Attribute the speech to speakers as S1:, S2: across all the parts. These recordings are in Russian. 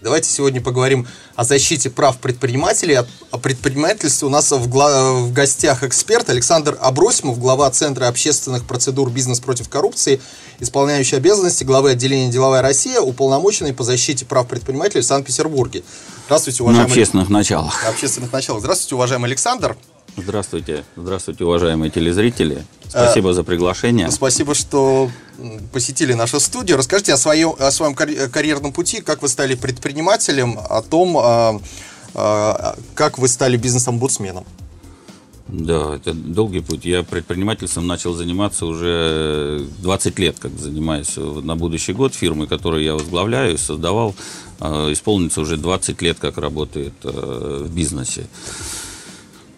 S1: Давайте сегодня поговорим о защите прав предпринимателей, о предпринимательстве. У нас в, гла- в гостях эксперт Александр Абросимов, глава Центра общественных процедур «Бизнес против коррупции», исполняющий обязанности главы отделения «Деловая Россия», уполномоченный по защите прав предпринимателей в Санкт-Петербурге.
S2: Здравствуйте, уважаемый... На общественных началах.
S1: На общественных началах. Здравствуйте, уважаемый Александр.
S2: Здравствуйте, здравствуйте, уважаемые телезрители. Спасибо а, за приглашение.
S1: Спасибо, что посетили нашу студию. Расскажите о своем, о своем карьерном пути, как вы стали предпринимателем, о том, а, а, как вы стали бизнес-омбудсменом.
S2: Да, это долгий путь. Я предпринимательством начал заниматься уже 20 лет, как занимаюсь на будущий год фирмы, которую я возглавляю, создавал. Исполнится уже 20 лет, как работает в бизнесе.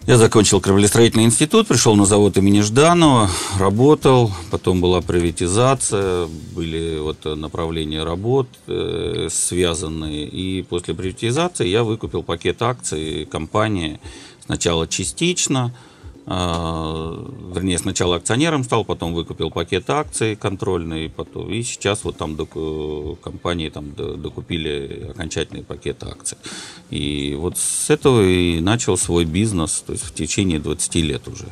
S2: Я закончил кровлестроительный институт, пришел на завод имени Жданова, работал, потом была приватизация, были вот направления работ э, связанные, и после приватизации я выкупил пакет акций компании сначала частично, вернее, сначала акционером стал, потом выкупил пакет акций контрольный, потом, и сейчас вот там компании там докупили окончательный пакет акций. И вот с этого и начал свой бизнес, то есть в течение 20 лет уже.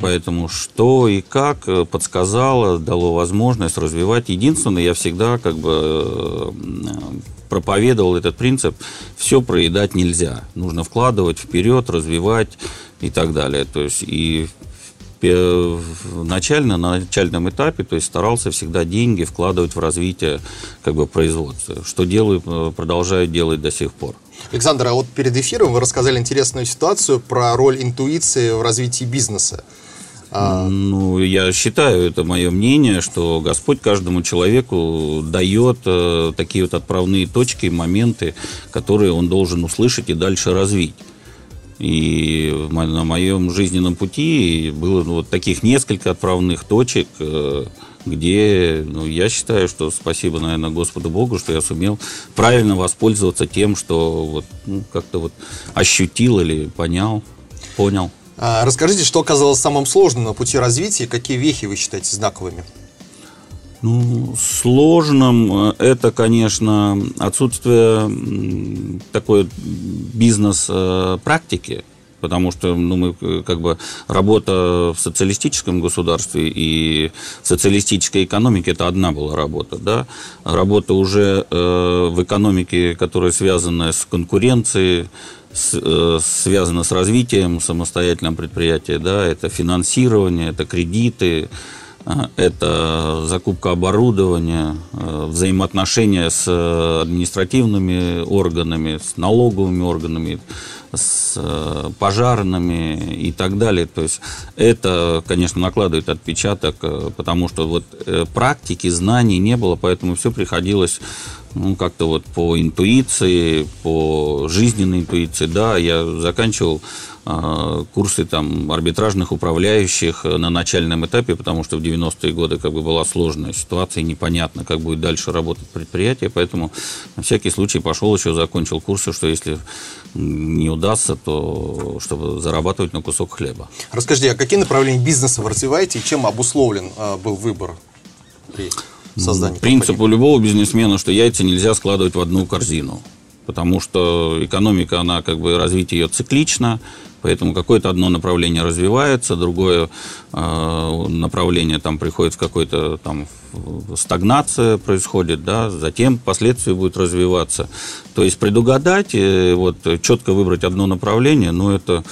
S2: Поэтому что и как подсказало, дало возможность развивать. Единственное, я всегда как бы проповедовал этот принцип, все проедать нельзя. Нужно вкладывать вперед, развивать и так далее. То есть и начально, на начальном этапе, то есть старался всегда деньги вкладывать в развитие как бы, производства, что делаю, э, продолжаю делать до сих пор.
S1: Александр, а вот перед эфиром вы рассказали интересную ситуацию про роль интуиции в развитии бизнеса.
S2: А, ну, я считаю, это мое мнение, что Господь каждому человеку дает э, такие вот отправные точки, моменты, которые он должен услышать и дальше развить. И на моем жизненном пути было ну, вот таких несколько отправных точек, э, где ну, я считаю, что спасибо, наверное, Господу Богу, что я сумел правильно воспользоваться тем, что вот, ну, как-то вот ощутил или понял, понял.
S1: А, расскажите, что оказалось самым сложным на пути развития какие вехи вы считаете знаковыми?
S2: Ну, сложным э, это, конечно, отсутствие такой бизнес-практики, потому что ну, мы э, как бы работа в социалистическом государстве и в социалистической экономике это одна была работа, да, работа уже э, в экономике, которая связана с конкуренцией, э, связана с развитием самостоятельного предприятия, да, это финансирование, это кредиты, это закупка оборудования, э, взаимоотношения с административными органами, с налоговыми органами, с э, пожарными и так далее. То есть это, конечно, накладывает отпечаток, э, потому что вот практики, знаний не было, поэтому все приходилось ну, как-то вот по интуиции, по жизненной интуиции. Да, я заканчивал а, курсы там арбитражных управляющих на начальном этапе, потому что в 90-е годы как бы была сложная ситуация, непонятно, как будет дальше работать предприятие, поэтому на всякий случай пошел еще, закончил курсы, что если не удастся, то чтобы зарабатывать на кусок хлеба.
S1: Расскажите, а какие направления бизнеса вы развиваете и чем обусловлен а, был выбор при создании
S2: Принцип компании? у любого бизнесмена, что яйца нельзя складывать в одну корзину потому что экономика, она как бы развитие ее циклично, Поэтому какое-то одно направление развивается, другое э, направление там приходит в какой-то там стагнация происходит, да, затем впоследствии будет развиваться. То есть предугадать, э, вот четко выбрать одно направление, ну это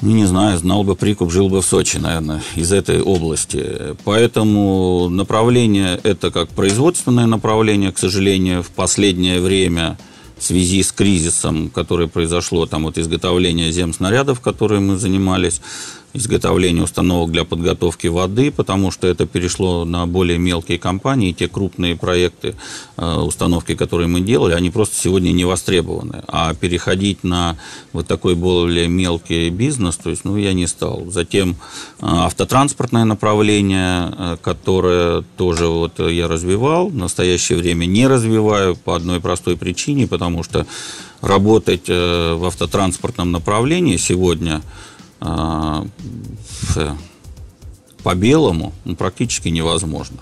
S2: ну, не знаю, знал бы прикуп, жил бы в Сочи, наверное, из этой области. Поэтому направление это как производственное направление, к сожалению, в последнее время – в связи с кризисом, который произошло, там вот изготовление земснарядов, которые мы занимались, изготовление установок для подготовки воды, потому что это перешло на более мелкие компании, те крупные проекты, э, установки, которые мы делали, они просто сегодня не востребованы. А переходить на вот такой более мелкий бизнес, то есть, ну, я не стал. Затем э, автотранспортное направление, э, которое тоже вот я развивал, в настоящее время не развиваю по одной простой причине, потому что работать в автотранспортном направлении сегодня – а, по белому ну, практически невозможно.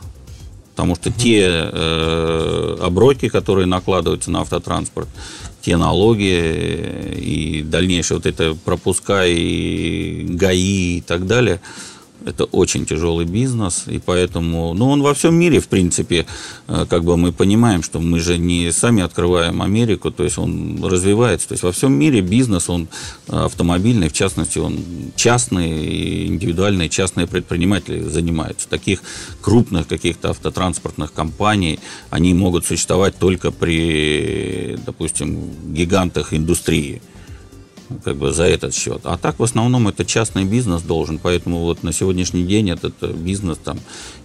S2: Потому что те э, оброки, которые накладываются на автотранспорт, те налоги и дальнейшее вот это пропуска и ГАИ и так далее – это очень тяжелый бизнес, и поэтому, ну, он во всем мире, в принципе, э, как бы мы понимаем, что мы же не сами открываем Америку, то есть он развивается. То есть во всем мире бизнес, он автомобильный, в частности, он частные, индивидуальные частные предприниматели занимаются. Таких крупных каких-то автотранспортных компаний, они могут существовать только при, допустим, гигантах индустрии как бы за этот счет. А так в основном это частный бизнес должен, поэтому вот на сегодняшний день этот э, бизнес там,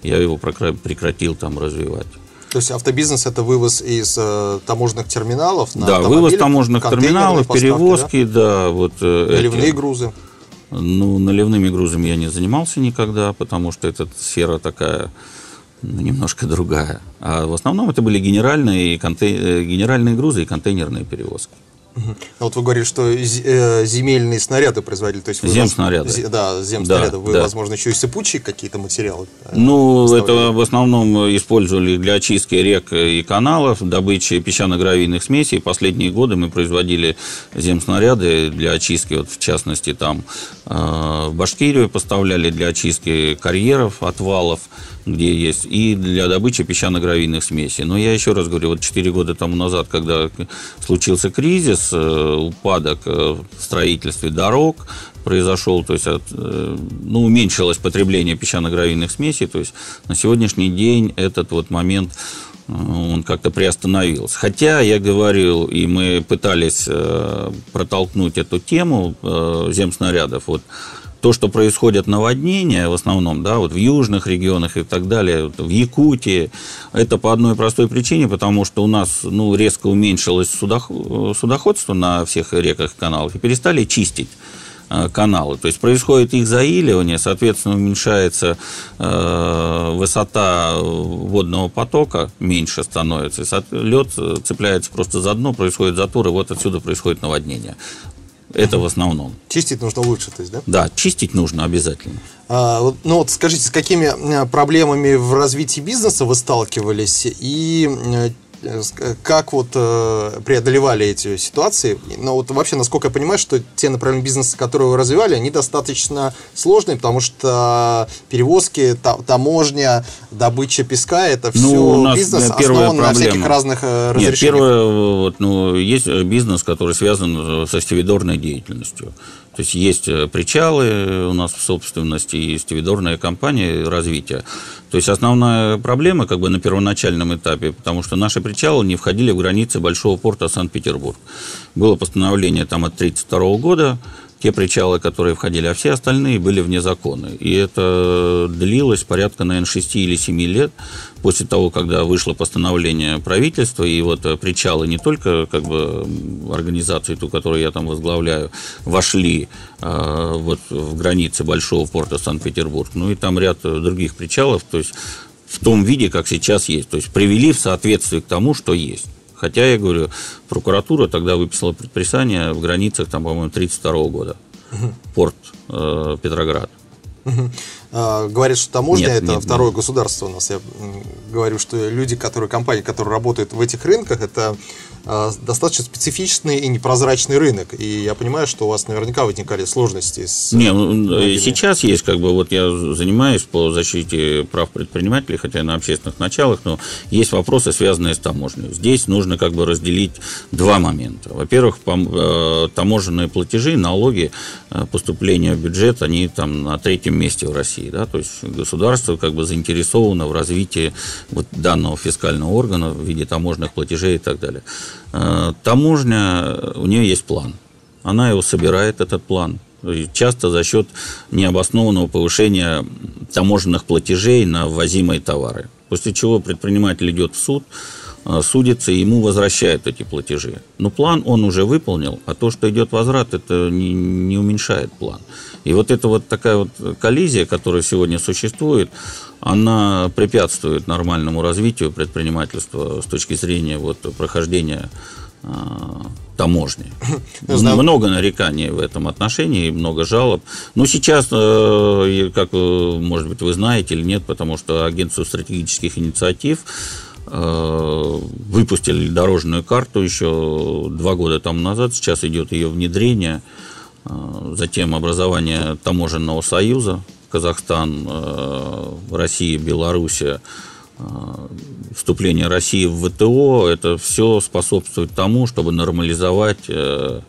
S2: я его прекратил там развивать.
S1: То есть автобизнес это вывоз из э, таможенных терминалов
S2: на Да, вывоз таможенных терминалов, перевозки, да, да вот
S1: э, наливные эти. грузы.
S2: Ну, наливными грузами я не занимался никогда, потому что эта сфера такая ну, немножко другая. А в основном это были генеральные, контей... Э, генеральные грузы и контейнерные перевозки.
S1: Угу. Вот вы говорили, что э, земельные снаряды производили, то есть вы
S2: земснаряды.
S1: Воз... Да, земснаряды. Да, вы, да. возможно, еще и сыпучие какие-то материалы.
S2: Э, ну, это в основном использовали для очистки рек и каналов, добычи песчано-гравийных смесей. Последние годы мы производили земснаряды для очистки, вот в частности, там э, в Башкирию поставляли для очистки карьеров, отвалов где есть, и для добычи песчано-гравийных смесей. Но я еще раз говорю, вот 4 года тому назад, когда случился кризис, э, упадок э, в строительстве дорог произошел, то есть от, э, ну, уменьшилось потребление песчано-гравийных смесей, то есть на сегодняшний день этот вот момент он как-то приостановился. Хотя я говорил, и мы пытались протолкнуть эту тему земснарядов, вот то, что происходят наводнения в основном, да, вот в южных регионах и так далее, в Якутии, это по одной простой причине, потому что у нас ну, резко уменьшилось судоходство на всех реках и каналах и перестали чистить э, каналы. То есть происходит их заиливание, соответственно, уменьшается э, высота водного потока, меньше становится. Лед цепляется просто за дно, происходит затор, и вот отсюда происходит наводнение. Это в основном.
S1: Чистить нужно лучше, то есть, да?
S2: Да, чистить нужно обязательно.
S1: А, ну вот скажите, с какими э, проблемами в развитии бизнеса вы сталкивались и э, как вот э, преодолевали эти ситуации. Но вот вообще, насколько я понимаю, что те направления бизнеса, которые вы развивали, они достаточно сложные, потому что перевозки, таможня, добыча песка, это все ну, бизнес основан проблема. на всяких разных э, разрешениях. Нет,
S2: первое, вот, ну, есть бизнес, который связан со стивидорной деятельностью. То есть есть причалы у нас в собственности, есть стивидорная компания развития. То есть основная проблема как бы на первоначальном этапе, потому что наши причалы не входили в границы большого порта Санкт-Петербург. Было постановление там от 1932 года, те причалы, которые входили, а все остальные были вне закона. И это длилось порядка, наверное, 6 или 7 лет после того, когда вышло постановление правительства, и вот причалы не только как бы организации, ту, которую я там возглавляю, вошли э, вот в границы большого порта Санкт-Петербург, ну и там ряд других причалов, то есть в том виде, как сейчас есть, то есть привели в соответствие к тому, что есть. Хотя, я говорю, прокуратура тогда выписала предписание в границах, там, по-моему, 1932 года. Угу. Порт э, Петроград.
S1: Угу. А, говорят, что таможня нет, это нет, второе нет. государство у нас. Я говорю, что люди, которые, компании, которые работают в этих рынках, это достаточно специфичный и непрозрачный рынок. И я понимаю, что у вас наверняка возникали сложности с...
S2: Не, ну, сейчас есть, как бы, вот я занимаюсь по защите прав предпринимателей, хотя на общественных началах, но есть вопросы, связанные с таможней. Здесь нужно как бы разделить два момента. Во-первых, э, таможенные платежи, налоги, э, поступления в бюджет, они там на третьем месте в России. Да? То есть государство как бы заинтересовано в развитии вот данного фискального органа в виде таможенных платежей и так далее. Э, таможня, у нее есть план. Она его собирает, этот план, часто за счет необоснованного повышения таможенных платежей на ввозимые товары. После чего предприниматель идет в суд, а, судится, и ему возвращают эти платежи. Но план он уже выполнил, а то, что идет возврат, это не, не уменьшает план. И вот эта вот такая вот коллизия, которая сегодня существует, она препятствует нормальному развитию предпринимательства с точки зрения вот прохождения а, таможни. Знаю. Много нареканий в этом отношении, много жалоб. Но сейчас, э, как, может быть, вы знаете или нет, потому что Агентство стратегических инициатив э, выпустили дорожную карту еще два года тому назад, сейчас идет ее внедрение, э, затем образование таможенного союза, Казахстан, Россия, Белоруссия, Э, вступление России в ВТО, это все способствует тому, чтобы нормализовать э,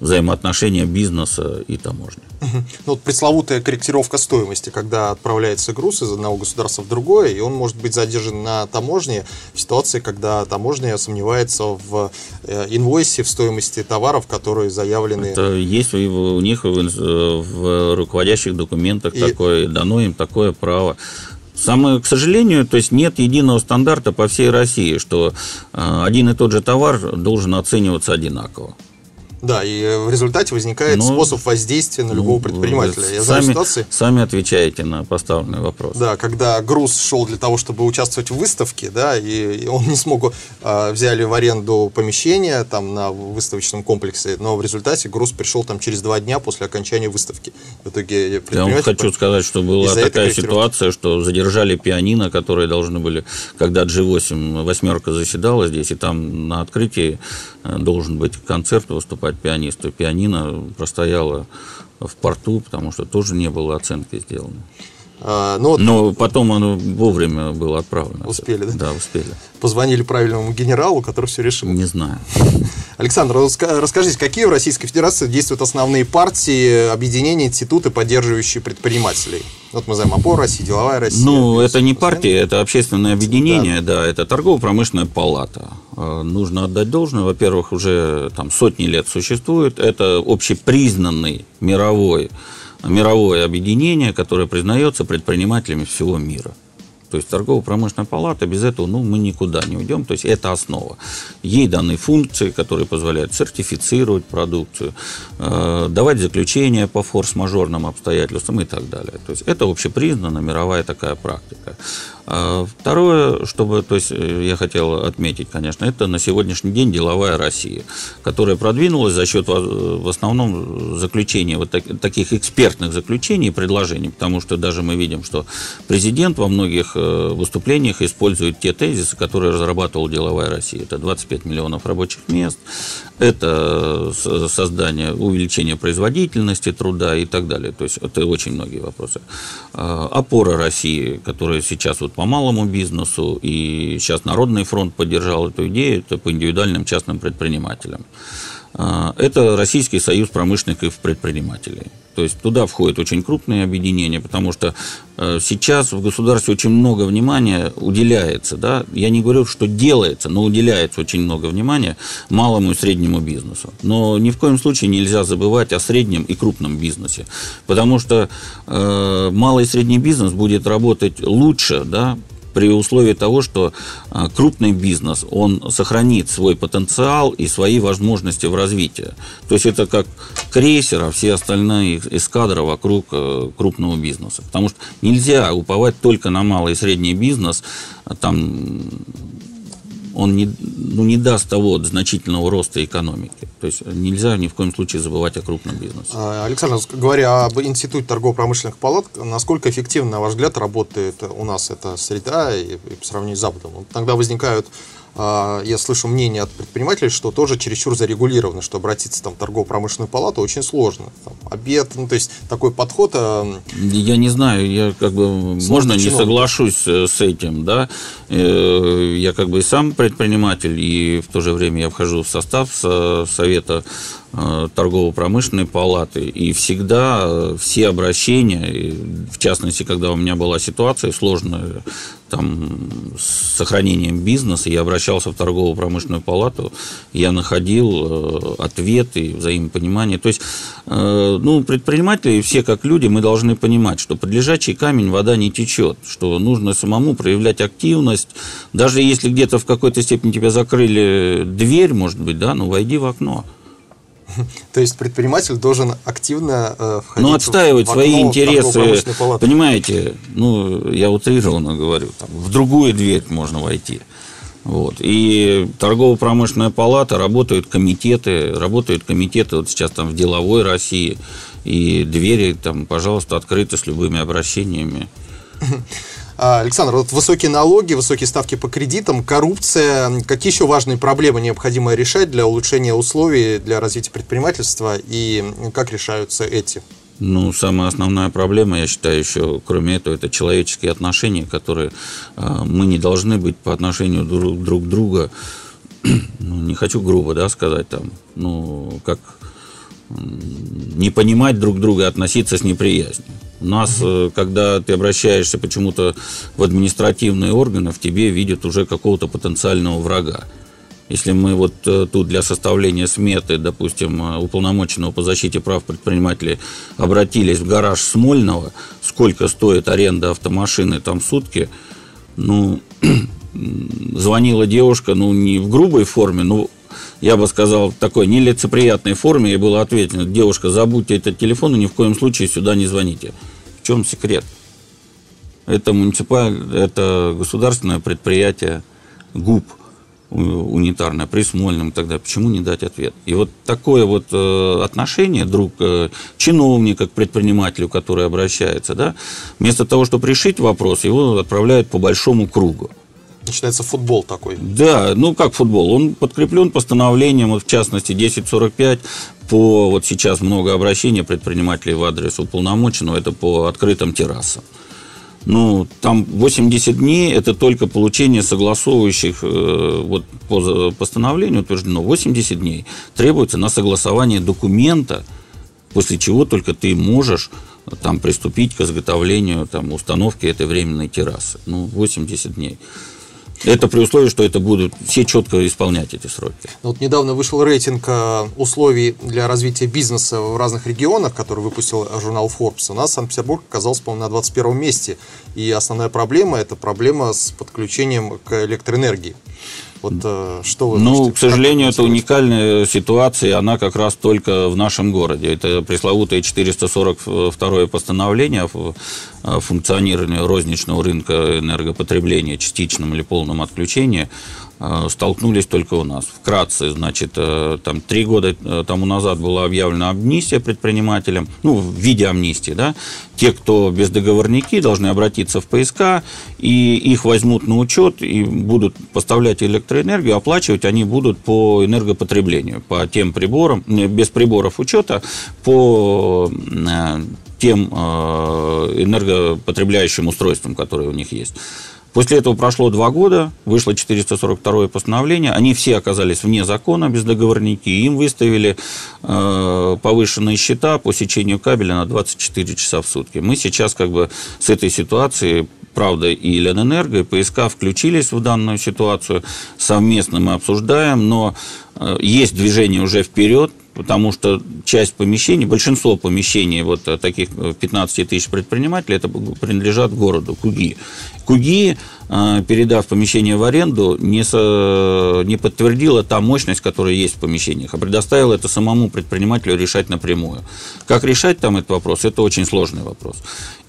S2: взаимоотношения бизнеса и таможни.
S1: Ну, вот пресловутая корректировка стоимости, когда отправляется груз из одного государства в другое, и он может быть задержан на таможне в ситуации, когда таможня сомневается в э, инвойсе, в стоимости товаров, которые заявлены.
S2: Это есть у них в, в руководящих документах и... такое, дано им такое право. Самое, к сожалению, то есть нет единого стандарта по всей России, что э, один и тот же товар должен оцениваться одинаково.
S1: Да, и в результате возникает ну, способ воздействия на любого ну, предпринимателя.
S2: Я сами, знаю ситуации. Сами отвечаете на поставленный вопрос.
S1: Да, когда груз шел для того, чтобы участвовать в выставке, да, и он не смог, а, взяли в аренду помещение там на выставочном комплексе, но в результате груз пришел там через два дня после окончания выставки. В итоге
S2: Я вам хочу сказать, что была такая ситуация, что задержали пианино, которые должны были, когда G8 восьмерка заседала здесь, и там на открытии э, должен быть концерт выступать пианисту. Пианино простояло в порту, потому что тоже не было оценки сделано. А, но, ну но потом оно вовремя было отправлено.
S1: Успели, да?
S2: Да, успели.
S1: Позвонили правильному генералу, который все решил.
S2: Не знаю.
S1: Александр, расскажите, какие в Российской Федерации действуют основные партии, объединения, институты, поддерживающие предпринимателей? Вот мы знаем ОПОР России, Деловая Россия.
S2: Ну, это не партия, это общественное объединение, да, да это торгово-промышленная палата. А, нужно отдать должное, во-первых, уже там сотни лет существует, это общепризнанный мировой мировое объединение, которое признается предпринимателями всего мира. То есть торгово-промышленная палата, без этого ну, мы никуда не уйдем. То есть это основа. Ей даны функции, которые позволяют сертифицировать продукцию, э, давать заключения по форс-мажорным обстоятельствам и так далее. То есть это общепризнанная мировая такая практика. А второе, чтобы, то есть э, я хотел отметить, конечно, это на сегодняшний день деловая Россия, которая продвинулась за счет в основном заключения вот так, таких экспертных заключений и предложений, потому что даже мы видим, что президент во многих э, выступлениях использует те тезисы, которые разрабатывала деловая Россия. Это 25 миллионов рабочих мест, это создание, увеличение производительности труда и так далее. То есть это очень многие вопросы. А, опора России, которая сейчас вот по малому бизнесу, и сейчас Народный фронт поддержал эту идею, это по индивидуальным частным предпринимателям. А, это Российский союз промышленников и предпринимателей. То есть туда входят очень крупные объединения, потому что э, сейчас в государстве очень много внимания уделяется, да, я не говорю, что делается, но уделяется очень много внимания малому и среднему бизнесу. Но ни в коем случае нельзя забывать о среднем и крупном бизнесе, потому что э, малый и средний бизнес будет работать лучше, да, при условии того, что а, крупный бизнес, он сохранит свой потенциал и свои возможности в развитии. То есть это как крейсер, а все остальные эскадра вокруг э, крупного бизнеса. Потому что нельзя уповать только на малый и средний бизнес, а там он не, ну, не даст того значительного роста экономики. То есть нельзя ни в коем случае забывать о крупном бизнесе.
S1: А, Александр, говоря об Институте торгово-промышленных палат, насколько эффективно, на ваш взгляд, работает у нас эта среда и, и по сравнению с Западом? Тогда возникают я слышу мнение от предпринимателей, что тоже чересчур зарегулировано, что обратиться там, в торгово-промышленную палату очень сложно. Там, обед, ну, то есть такой подход... А,
S2: я не знаю, я как бы, можно не соглашусь э, с этим, да, э, я как бы и сам предприниматель, и в то же время я вхожу в состав совета торгово-промышленной палаты. И всегда э, все обращения, в частности, когда у меня была ситуация сложная там, с сохранением бизнеса, я обращался в торгово-промышленную палату, я находил э, ответы, взаимопонимание. То есть, ну, предприниматели, все как люди, мы должны понимать, что под лежачий камень вода не течет, что нужно самому проявлять активность. Даже если где-то в какой-то степени тебя закрыли дверь, может быть, да, ну, войди в окно.
S1: То есть предприниматель должен активно э, входить
S2: Ну, отстаивать в, свои интересы, понимаете, ну, я утрированно говорю, там, в другую дверь можно войти. Вот. И торгово-промышленная палата, работают комитеты, работают комитеты вот сейчас там в деловой России, и двери там, пожалуйста, открыты с любыми обращениями.
S1: А, Александр, вот высокие налоги, высокие ставки по кредитам, коррупция. Какие еще важные проблемы необходимо решать для улучшения условий для развития предпринимательства и как решаются эти?
S2: Ну, самая основная проблема, я считаю, еще, кроме этого, это человеческие отношения, которые э, мы не должны быть по отношению друг, друг друга, ну, не хочу грубо, да, сказать там, ну, как не понимать друг друга, относиться с неприязнью. У нас, угу. когда ты обращаешься почему-то в административные органы, в тебе видят уже какого-то потенциального врага. Если мы вот э, тут для составления сметы, допустим, э, уполномоченного по защите прав предпринимателей обратились в гараж Смольного, сколько стоит аренда автомашины там в сутки, ну, звонила девушка, ну, не в грубой форме, но я бы сказал, такой нелицеприятной форме, и было ответено, девушка, забудьте этот телефон и ни в коем случае сюда не звоните. В чем секрет? Это муниципаль, это государственное предприятие ГУП унитарное, при Смольном тогда, почему не дать ответ? И вот такое вот э, отношение друг э, чиновника к предпринимателю, который обращается, да, вместо того, чтобы решить вопрос, его отправляют по большому кругу
S1: начинается футбол такой.
S2: Да, ну как футбол, он подкреплен постановлением, вот в частности 1045 по, вот сейчас много обращений предпринимателей в адрес уполномоченного, это по открытым террасам. Ну, там 80 дней – это только получение согласовывающих, э, вот по постановлению утверждено, 80 дней требуется на согласование документа, после чего только ты можешь там приступить к изготовлению там, установки этой временной террасы. Ну, 80 дней. Это при условии, что это будут все четко исполнять эти сроки.
S1: Ну, вот недавно вышел рейтинг э, условий для развития бизнеса в разных регионах, который выпустил журнал Forbes. У нас Санкт-Петербург оказался, по-моему, на 21 месте. И основная проблема – это проблема с подключением к электроэнергии.
S2: Вот э, что вы Ну, можете, к сожалению, это уникальная ситуация, она как раз только в нашем городе. Это пресловутое 442 постановление о функционировании розничного рынка энергопотребления, частичном или полном отключении. Э, столкнулись только у нас. Вкратце, значит, э, там три года э, тому назад была объявлена амнистия предпринимателям, ну, в виде амнистии, да, те, кто бездоговорники, должны обратиться в ПСК, и их возьмут на учет и будут поставлять электроэнергию, оплачивать они будут по энергопотреблению, по тем приборам, без приборов учета, по тем энергопотребляющим устройствам, которые у них есть. После этого прошло два года, вышло 442 постановление, они все оказались вне закона, без договорники, им выставили э, повышенные счета по сечению кабеля на 24 часа в сутки. Мы сейчас как бы с этой ситуацией правда, и Ленэнерго, и ПСК включились в данную ситуацию. Совместно мы обсуждаем, но э, есть движение уже вперед потому что часть помещений, большинство помещений вот э, таких 15 э, тысяч предпринимателей, это принадлежат городу Куги. Куги, передав помещение в аренду, не, со, не подтвердила та мощность, которая есть в помещениях, а предоставила это самому предпринимателю решать напрямую. Как решать там этот вопрос, это очень сложный вопрос.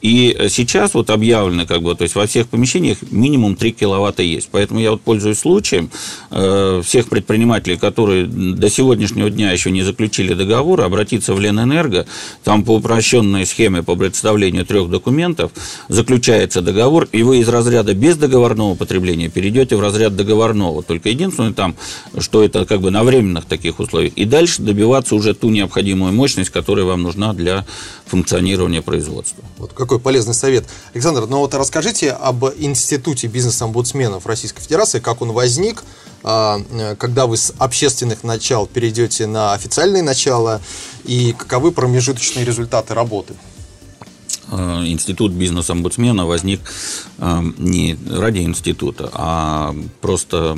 S2: И сейчас вот объявлено, как бы, то есть во всех помещениях минимум 3 киловатта есть. Поэтому я вот пользуюсь случаем э, всех предпринимателей, которые до сегодняшнего дня еще не заключили договор, обратиться в Ленэнерго, там по упрощенной схеме по представлению трех документов заключается договор, и вы из разряда бездоговорного потребления перейдете в разряд договорного. Только единственное там, что это как бы на временных таких условиях. И дальше добиваться уже ту необходимую мощность, которая вам нужна для функционирования производства.
S1: Вот какой полезный совет. Александр, ну вот расскажите об институте бизнес-омбудсменов Российской Федерации, как он возник, а, э, когда вы с общественных начал перейдете на официальные начала, и каковы промежуточные результаты работы?
S2: Э, институт бизнес-омбудсмена возник э, не ради института, а просто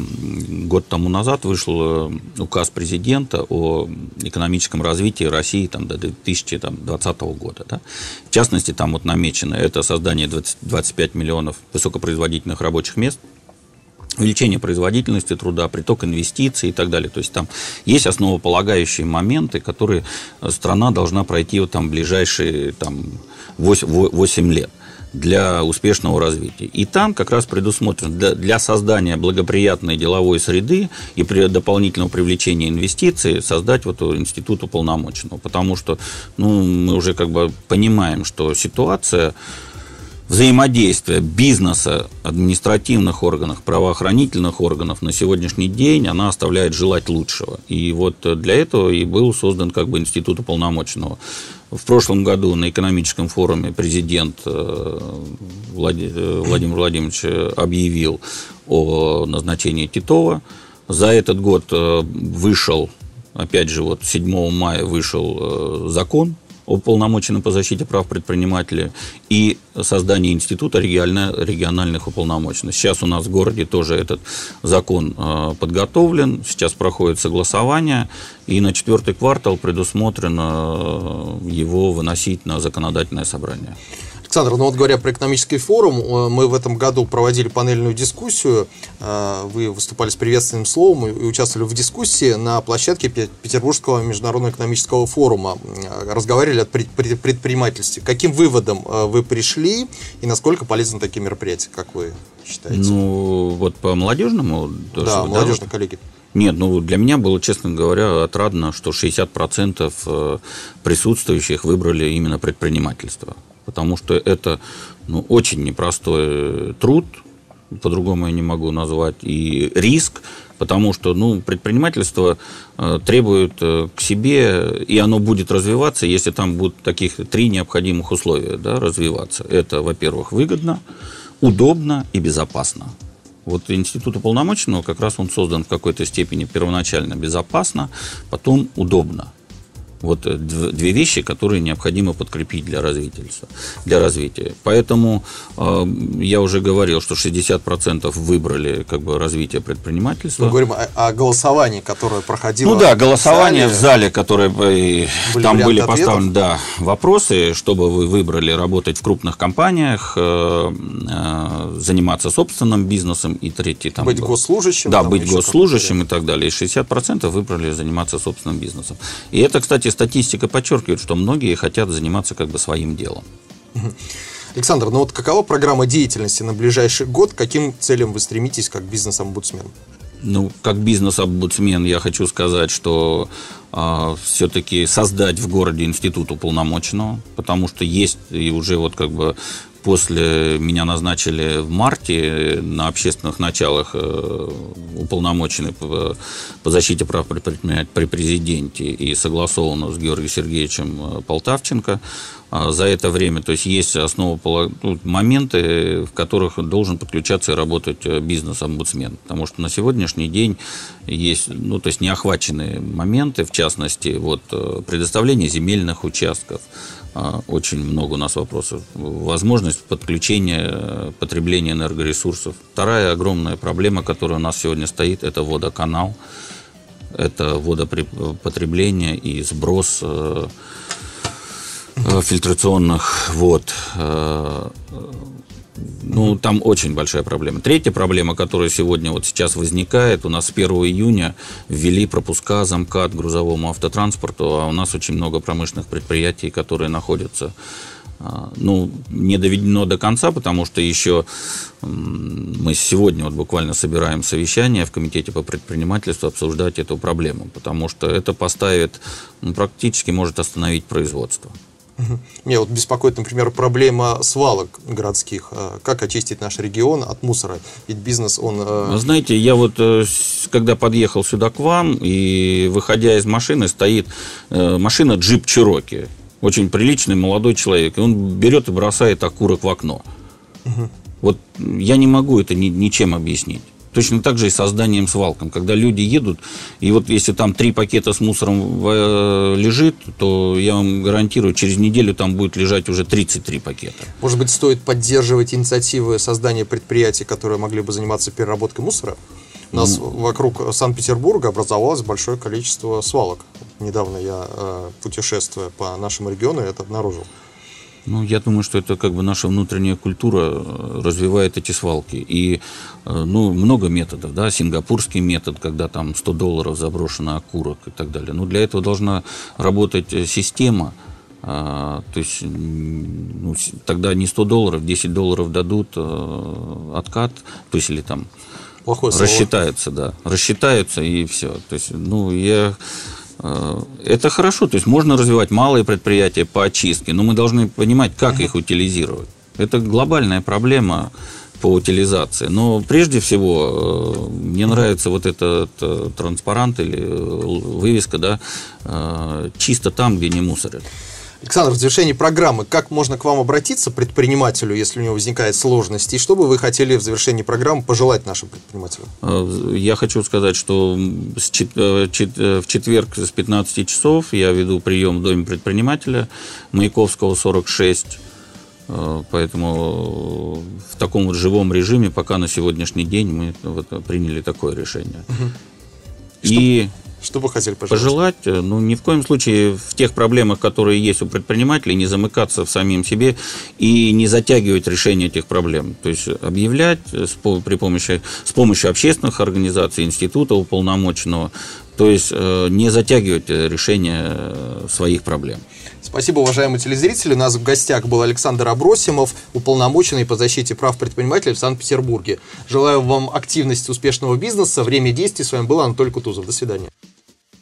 S2: год тому назад вышел э, указ президента о экономическом развитии России там, до 2020 года. Да? В частности, там вот намечено это создание 20, 25 миллионов высокопроизводительных рабочих мест – увеличение производительности труда, приток инвестиций и так далее. То есть там есть основополагающие моменты, которые страна должна пройти вот там ближайшие там, 8, 8 лет для успешного развития. И там как раз предусмотрено для, для создания благоприятной деловой среды и при дополнительного привлечения инвестиций создать вот институт уполномоченного. Потому что ну, мы уже как бы понимаем, что ситуация взаимодействия бизнеса, административных органов, правоохранительных органов на сегодняшний день, она оставляет желать лучшего. И вот для этого и был создан как бы институт уполномоченного. В прошлом году на экономическом форуме президент э, э, Владимир Владимирович объявил о назначении Титова. За этот год э, вышел, опять же, вот 7 мая вышел закон уполномоченным по защите прав предпринимателей и создание института региональных уполномоченных. Сейчас у нас в городе тоже этот закон э, подготовлен, сейчас проходит согласование, и на четвертый квартал предусмотрено э, его выносить на законодательное собрание.
S1: Александр, ну вот говоря про экономический форум, э, мы в этом году проводили панельную дискуссию, э, вы выступали с приветственным словом и участвовали в дискуссии на площадке Петербургского международного экономического форума, э, разговаривали о предпринимательстве. Каким выводом вы пришли и насколько полезны такие мероприятия, как вы считаете?
S2: Ну, вот по молодежному?
S1: Да, что, молодежные да? коллеги.
S2: Нет, ну для меня было, честно говоря, отрадно, что 60% присутствующих выбрали именно предпринимательство потому что это ну, очень непростой труд, по-другому я не могу назвать, и риск, потому что ну, предпринимательство э, требует э, к себе, и оно будет развиваться, если там будут таких три необходимых условия да, развиваться. Это, во-первых, выгодно, удобно и безопасно. Вот институт уполномоченного как раз он создан в какой-то степени первоначально безопасно, потом удобно. Вот э, две вещи, которые необходимо подкрепить для развития. Для развития. Поэтому э, я уже говорил, что 60% выбрали как бы, развитие предпринимательства.
S1: Мы говорим о, о голосовании, которое проходило.
S2: Ну да, голосование в зале, в зале которое были там были поставлены да, вопросы, чтобы вы выбрали работать в крупных компаниях, э, э, заниматься собственным бизнесом и третий там.
S1: Быть госслужащим.
S2: Да, быть госслужащим и так далее. И 60% выбрали заниматься собственным бизнесом. И это, кстати, статистика подчеркивает, что многие хотят заниматься как бы своим делом.
S1: Александр, ну вот какова программа деятельности на ближайший год? каким целям вы стремитесь как бизнес-омбудсмен?
S2: Ну, как бизнес-омбудсмен я хочу сказать, что э, а, все-таки создать в городе институт уполномоченного, потому что есть и уже вот как бы после меня назначили в марте на общественных началах э, уполномоченный по, защите прав предпринимателей при президенте и согласовано с Георгием Сергеевичем э, Полтавченко а за это время. То есть есть основа, ну, моменты, в которых должен подключаться и работать э, бизнес-омбудсмен. Потому что на сегодняшний день есть ну, то есть неохваченные моменты, в частности, вот, предоставление земельных участков, а, очень много у нас вопросов. Возможность подключения э, потребления энергоресурсов. Вторая огромная проблема, которая у нас сегодня стоит, это водоканал. Это водопотребление и сброс э, э, фильтрационных вод ну, там очень большая проблема. Третья проблема, которая сегодня вот сейчас возникает, у нас с 1 июня ввели пропуска замка от грузовому автотранспорту, а у нас очень много промышленных предприятий, которые находятся ну, не доведено до конца, потому что еще мы сегодня вот буквально собираем совещание в Комитете по предпринимательству обсуждать эту проблему, потому что это поставит, ну, практически может остановить производство.
S1: Меня вот беспокоит, например, проблема свалок городских. А как очистить наш регион от мусора? Ведь бизнес, он...
S2: Э, знаете, я вот, э, когда подъехал сюда к вам, и выходя из машины, стоит э, машина джип Чироки. Очень приличный молодой человек. И он берет и бросает окурок в окно. Угу. Вот я не могу это ни, ничем объяснить. Точно так же и со зданием свалком. Когда люди едут, и вот если там три пакета с мусором э, лежит, то я вам гарантирую, через неделю там будет лежать уже 33 пакета.
S1: Может быть, стоит поддерживать инициативы создания предприятий, которые могли бы заниматься переработкой мусора? У нас mm. вокруг Санкт-Петербурга образовалось большое количество свалок. Недавно я, э, путешествуя по нашему региону, это обнаружил.
S2: Ну, я думаю, что это как бы наша внутренняя культура э, развивает эти свалки. И, э, ну, много методов, да, сингапурский метод, когда там 100 долларов заброшено окурок и так далее. Но для этого должна работать система, а, то есть ну, тогда не 100 долларов, 10 долларов дадут откат, то есть или там Плохое рассчитаются, да, рассчитаются и все. То есть, ну, я Э, это хорошо, то есть можно развивать малые предприятия по очистке, но мы должны понимать, как их утилизировать. Это глобальная проблема по утилизации. Но прежде всего э, мне нравится вот этот э, транспарант или вывеска, да, чисто там, где не мусорят.
S1: Александр, в завершении программы, как можно к вам обратиться, предпринимателю, если у него возникает сложность, и что бы вы хотели в завершении программы пожелать нашим предпринимателям?
S2: Э, я хочу сказать, что э, э, в четверг с 15 часов я веду прием в Доме предпринимателя Маяковского, 46. Поэтому в таком вот живом режиме пока на сегодняшний день мы вот приняли такое решение. Угу. И
S1: что бы хотели пожелать?
S2: Пожелать, э, ну, ни в коем случае в тех проблемах, которые есть у предпринимателей, не замыкаться в самим себе и не затягивать решение этих проблем. То есть объявлять э, с, при помощи, с помощью общественных организаций, института уполномоченного, то есть э, не затягивать решение своих проблем.
S1: Спасибо, уважаемые телезрители. У нас в гостях был Александр Абросимов, уполномоченный по защите прав предпринимателей в Санкт-Петербурге. Желаю вам активности, успешного бизнеса. Время действий. С вами был Анатолий Кутузов. До свидания.